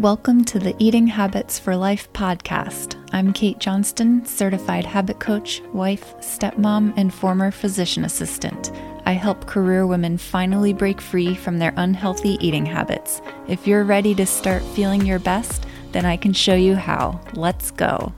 Welcome to the Eating Habits for Life podcast. I'm Kate Johnston, certified habit coach, wife, stepmom, and former physician assistant. I help career women finally break free from their unhealthy eating habits. If you're ready to start feeling your best, then I can show you how. Let's go.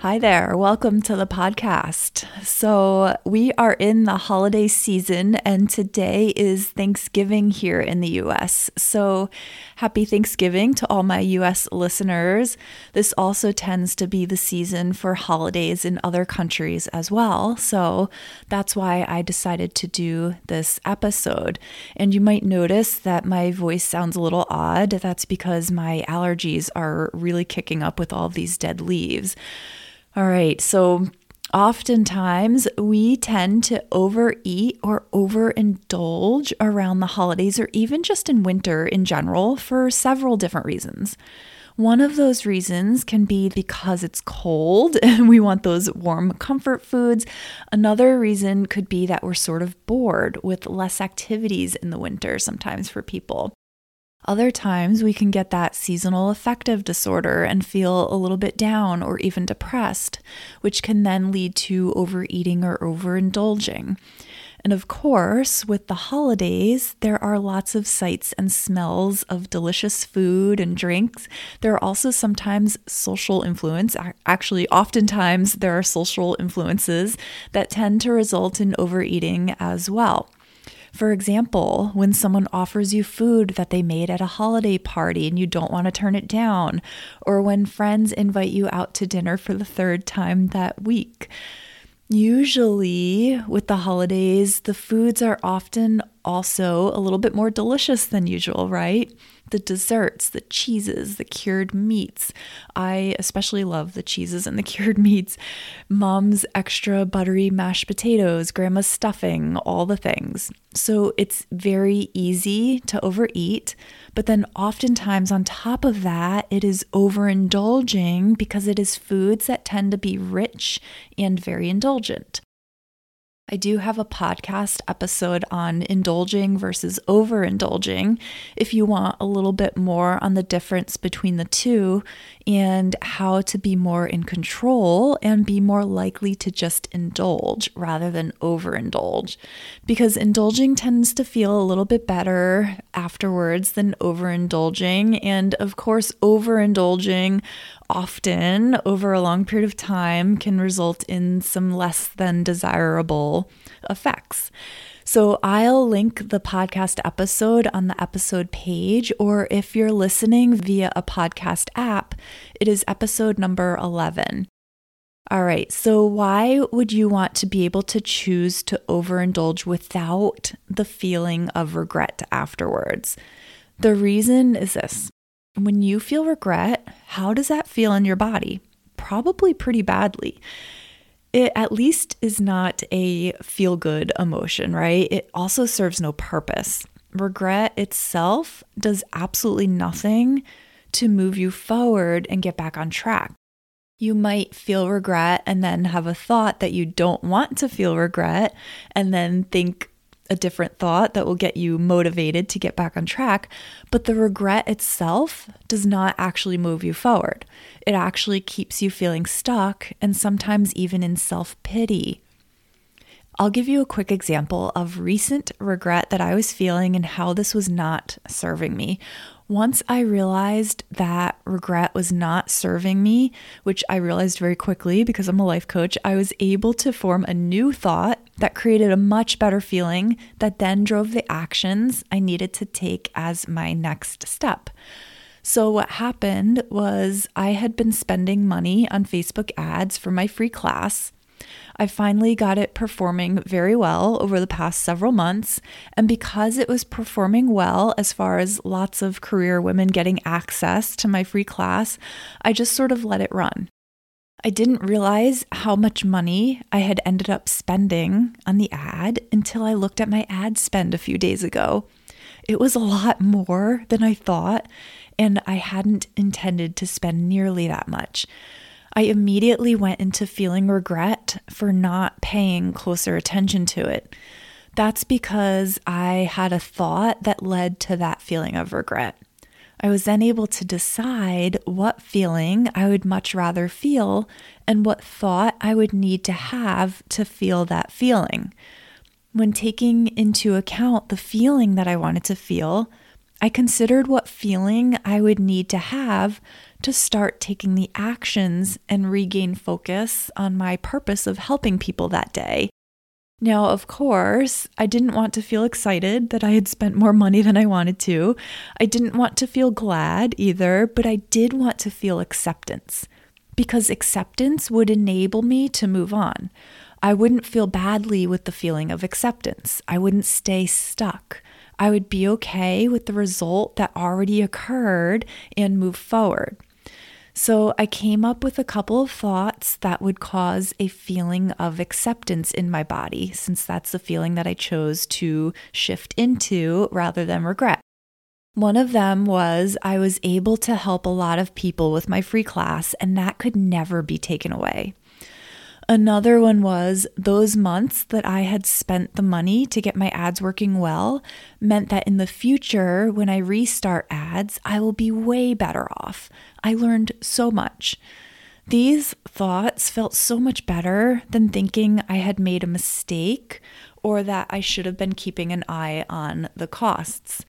Hi there, welcome to the podcast. So, we are in the holiday season, and today is Thanksgiving here in the US. So, happy Thanksgiving to all my US listeners. This also tends to be the season for holidays in other countries as well. So, that's why I decided to do this episode. And you might notice that my voice sounds a little odd. That's because my allergies are really kicking up with all these dead leaves. All right, so oftentimes we tend to overeat or overindulge around the holidays or even just in winter in general for several different reasons. One of those reasons can be because it's cold and we want those warm comfort foods. Another reason could be that we're sort of bored with less activities in the winter sometimes for people. Other times, we can get that seasonal affective disorder and feel a little bit down or even depressed, which can then lead to overeating or overindulging. And of course, with the holidays, there are lots of sights and smells of delicious food and drinks. There are also sometimes social influence. Actually, oftentimes, there are social influences that tend to result in overeating as well. For example, when someone offers you food that they made at a holiday party and you don't want to turn it down, or when friends invite you out to dinner for the third time that week. Usually, with the holidays, the foods are often also a little bit more delicious than usual, right? the desserts, the cheeses, the cured meats. I especially love the cheeses and the cured meats. Mom's extra buttery mashed potatoes, grandma's stuffing, all the things. So it's very easy to overeat. But then oftentimes on top of that, it is overindulging because it is foods that tend to be rich and very indulgent. I do have a podcast episode on indulging versus overindulging if you want a little bit more on the difference between the two and how to be more in control and be more likely to just indulge rather than overindulge. Because indulging tends to feel a little bit better afterwards than overindulging. And of course, overindulging often over a long period of time can result in some less than desirable effects. So I'll link the podcast episode on the episode page, or if you're listening via a podcast app, it is episode number 11. All right, so why would you want to be able to choose to overindulge without the feeling of regret afterwards? The reason is this when you feel regret, how does that feel in your body? Probably pretty badly. It at least is not a feel good emotion, right? It also serves no purpose. Regret itself does absolutely nothing to move you forward and get back on track. You might feel regret and then have a thought that you don't want to feel regret, and then think, a different thought that will get you motivated to get back on track, but the regret itself does not actually move you forward. It actually keeps you feeling stuck and sometimes even in self pity. I'll give you a quick example of recent regret that I was feeling and how this was not serving me. Once I realized that regret was not serving me, which I realized very quickly because I'm a life coach, I was able to form a new thought that created a much better feeling that then drove the actions I needed to take as my next step. So, what happened was I had been spending money on Facebook ads for my free class I finally got it performing very well over the past several months. And because it was performing well, as far as lots of career women getting access to my free class, I just sort of let it run. I didn't realize how much money I had ended up spending on the ad until I looked at my ad spend a few days ago. It was a lot more than I thought, and I hadn't intended to spend nearly that much. I immediately went into feeling regret for not paying closer attention to it. That's because I had a thought that led to that feeling of regret. I was then able to decide what feeling I would much rather feel and what thought I would need to have to feel that feeling. When taking into account the feeling that I wanted to feel, I considered what feeling I would need to have to start taking the actions and regain focus on my purpose of helping people that day. Now, of course, I didn't want to feel excited that I had spent more money than I wanted to. I didn't want to feel glad either, but I did want to feel acceptance because acceptance would enable me to move on. I wouldn't feel badly with the feeling of acceptance. I wouldn't stay stuck. I would be okay with the result that already occurred and move forward. So I came up with a couple of thoughts that would cause a feeling of acceptance in my body, since that's the feeling that I chose to shift into rather than regret. One of them was I was able to help a lot of people with my free class, and that could never be taken away. Another one was those months that I had spent the money to get my ads working well meant that in the future, when I restart ads, I will be way better off. I learned so much. These thoughts felt so much better than thinking I had made a mistake or that I should have been keeping an eye on the costs.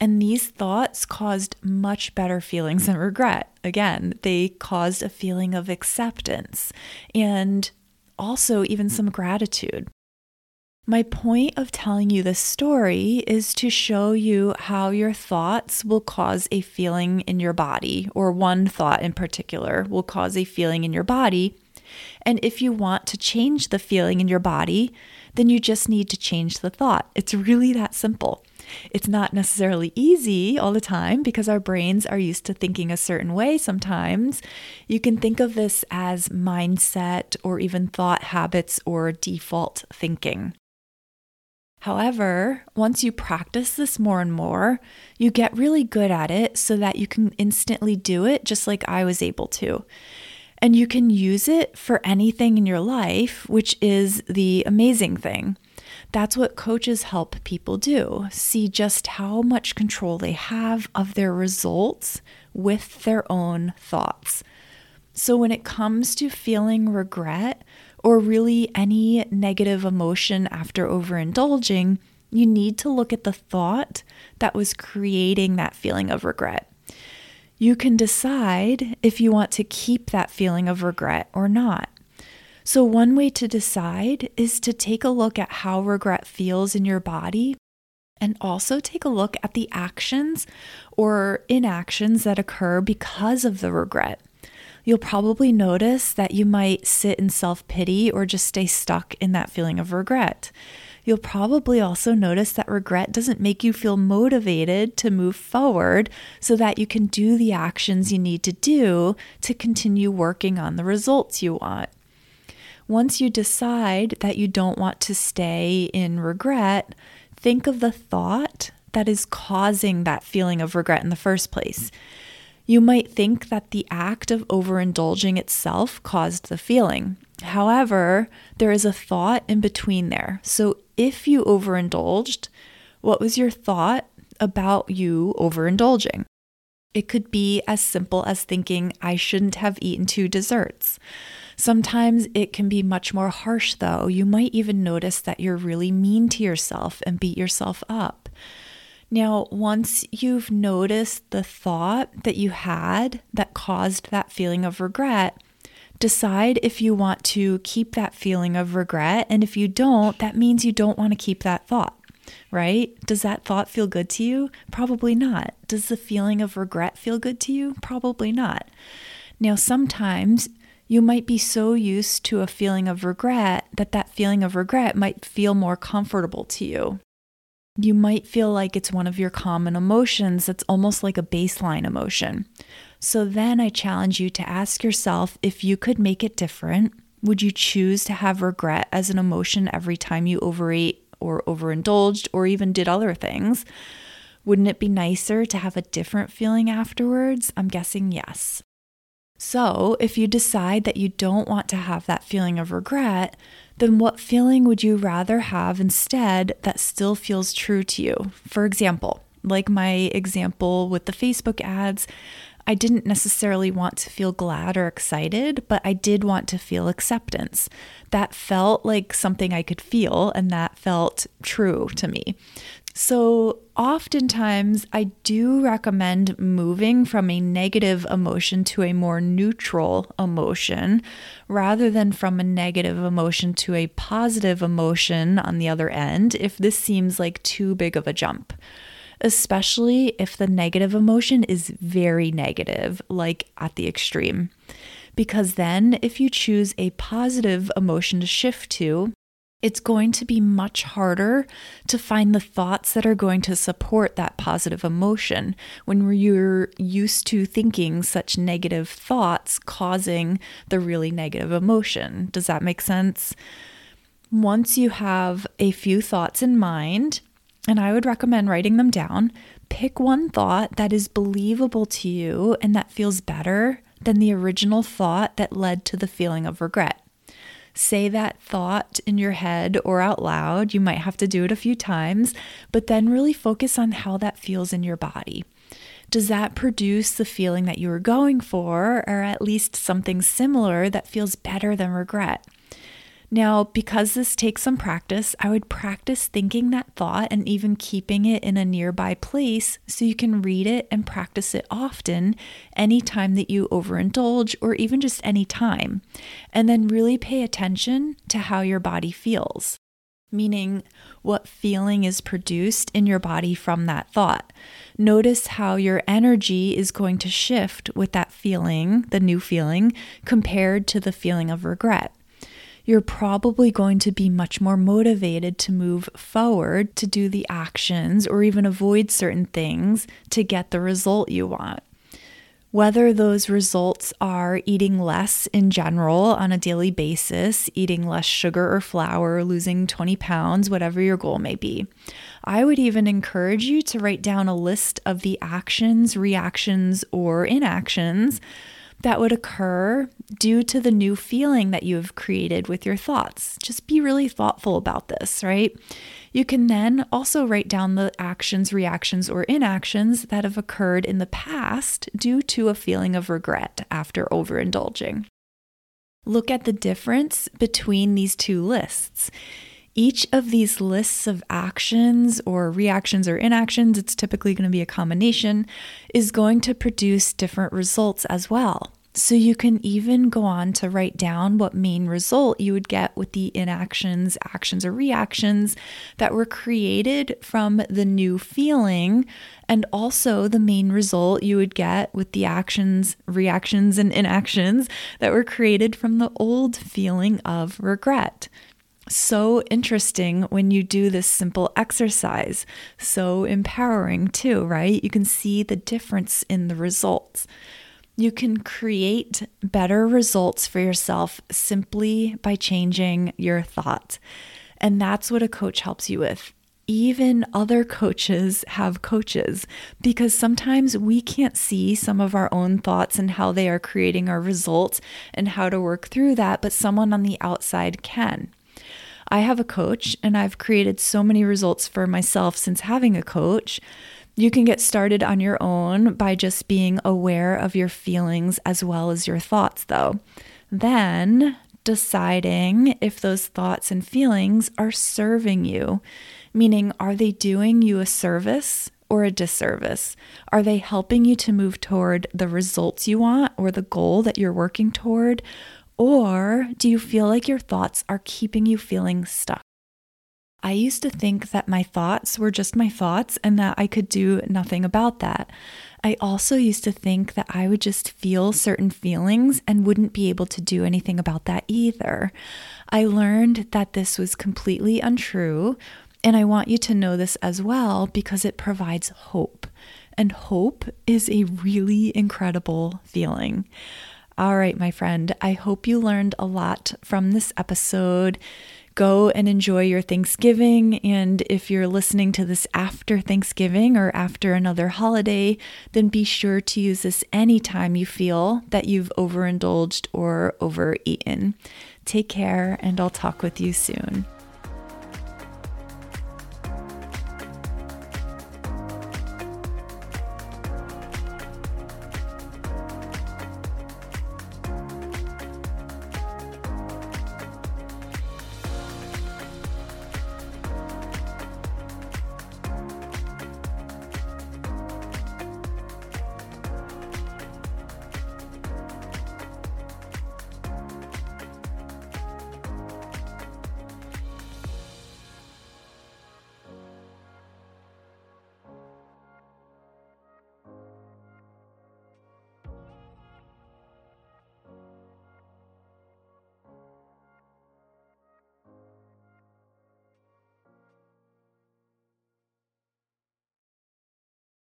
And these thoughts caused much better feelings than regret. Again, they caused a feeling of acceptance and also even hmm. some gratitude. My point of telling you this story is to show you how your thoughts will cause a feeling in your body, or one thought in particular will cause a feeling in your body. And if you want to change the feeling in your body, then you just need to change the thought. It's really that simple. It's not necessarily easy all the time because our brains are used to thinking a certain way sometimes. You can think of this as mindset or even thought habits or default thinking. However, once you practice this more and more, you get really good at it so that you can instantly do it just like I was able to. And you can use it for anything in your life, which is the amazing thing. That's what coaches help people do see just how much control they have of their results with their own thoughts. So, when it comes to feeling regret or really any negative emotion after overindulging, you need to look at the thought that was creating that feeling of regret. You can decide if you want to keep that feeling of regret or not. So, one way to decide is to take a look at how regret feels in your body and also take a look at the actions or inactions that occur because of the regret. You'll probably notice that you might sit in self pity or just stay stuck in that feeling of regret. You'll probably also notice that regret doesn't make you feel motivated to move forward so that you can do the actions you need to do to continue working on the results you want once you decide that you don't want to stay in regret, think of the thought that is causing that feeling of regret in the first place. You might think that the act of overindulging itself caused the feeling. However, there is a thought in between there. So if you overindulged, what was your thought about you overindulging? It could be as simple as thinking, I shouldn't have eaten two desserts. Sometimes it can be much more harsh, though. You might even notice that you're really mean to yourself and beat yourself up. Now, once you've noticed the thought that you had that caused that feeling of regret, decide if you want to keep that feeling of regret. And if you don't, that means you don't want to keep that thought, right? Does that thought feel good to you? Probably not. Does the feeling of regret feel good to you? Probably not. Now, sometimes you might be so used to a feeling of regret that that feeling of regret might feel more comfortable to you. You might feel like it's one of your common emotions that's almost like a baseline emotion. So then I challenge you to ask yourself if you could make it different, would you choose to have regret as an emotion every time you overate or overindulged or even did other things? Wouldn't it be nicer to have a different feeling afterwards? I'm guessing yes. So, if you decide that you don't want to have that feeling of regret, then what feeling would you rather have instead that still feels true to you? For example, Like my example with the Facebook ads, I didn't necessarily want to feel glad or excited, but I did want to feel acceptance. That felt like something I could feel, and that felt true to me. So, oftentimes, I do recommend moving from a negative emotion to a more neutral emotion rather than from a negative emotion to a positive emotion on the other end if this seems like too big of a jump especially if the negative emotion is very negative, like at the extreme. Because then, if you choose a positive emotion to shift to, it's going to be much harder to find the thoughts that are going to support that positive emotion when you're used to thinking such negative thoughts causing the really negative emotion. Does that make sense? Once you have a few thoughts in mind, and I would recommend writing them down. Pick one thought that is believable to you and that feels better than the original thought that led to the feeling of regret. Say that thought in your head or out loud. You might have to do it a few times, but then really focus on how that feels in your body. Does that produce the feeling that you were going for, or at least something similar that feels better than regret? Now, because this takes some practice, I would practice thinking that thought and even keeping it in a nearby place so you can read it and practice it often anytime that you overindulge or even just any time. And then really pay attention to how your body feels, meaning what feeling is produced in your body from that thought. Notice how your energy is going to shift with that feeling, the new feeling, compared to the feeling of regret you're probably going to be much more motivated to move forward, to do the actions, or even avoid certain things to get the result you want. Whether those results are eating less in general on a daily basis, eating less sugar or flour, losing 20 pounds, whatever your goal may be. I would even encourage you to write down a list of the actions, reactions, or inactions that would occur due to the new feeling that you have created with your thoughts. Just be really thoughtful about this, right? You can then also write down the actions, reactions, or inactions that have occurred in the past due to a feeling of regret after overindulging. Look at the difference between these two lists. Each of these lists of actions or reactions or inactions, it's typically going to be a combination, is going to produce different results as well. So you can even go on to write down what main result you would get with the inactions, actions, or reactions that were created from the new feeling, and also the main result you would get with the actions, reactions, and inactions that were created from the old feeling of regret. So interesting when you do this simple exercise. So empowering, too, right? You can see the difference in the results. You can create better results for yourself simply by changing your thoughts. And that's what a coach helps you with. Even other coaches have coaches because sometimes we can't see some of our own thoughts and how they are creating our results and how to work through that, but someone on the outside can. I have a coach and I've created so many results for myself since having a coach you can get started on your own by just being aware of your feelings as well as your thoughts, though. Then deciding if those thoughts and feelings are serving you, meaning, are they doing you a service or a disservice? Are they helping you to move toward the results you want or the goal that you're working toward? Or do you feel like your thoughts are keeping you feeling stuck? I used to think that my thoughts were just my thoughts and that I could do nothing about that. I also used to think that I would just feel certain feelings and wouldn't be able to do anything about that either. I learned that this was completely untrue, and I want you to know this as well because it provides hope. And hope is a really incredible feeling. All right, my friend, I hope you learned a lot from this episode go and enjoy your Thanksgiving. And if you're listening to this after Thanksgiving or after another holiday, then be sure to use this anytime you feel that you've overindulged or overeaten. Take care, and I'll talk with you soon.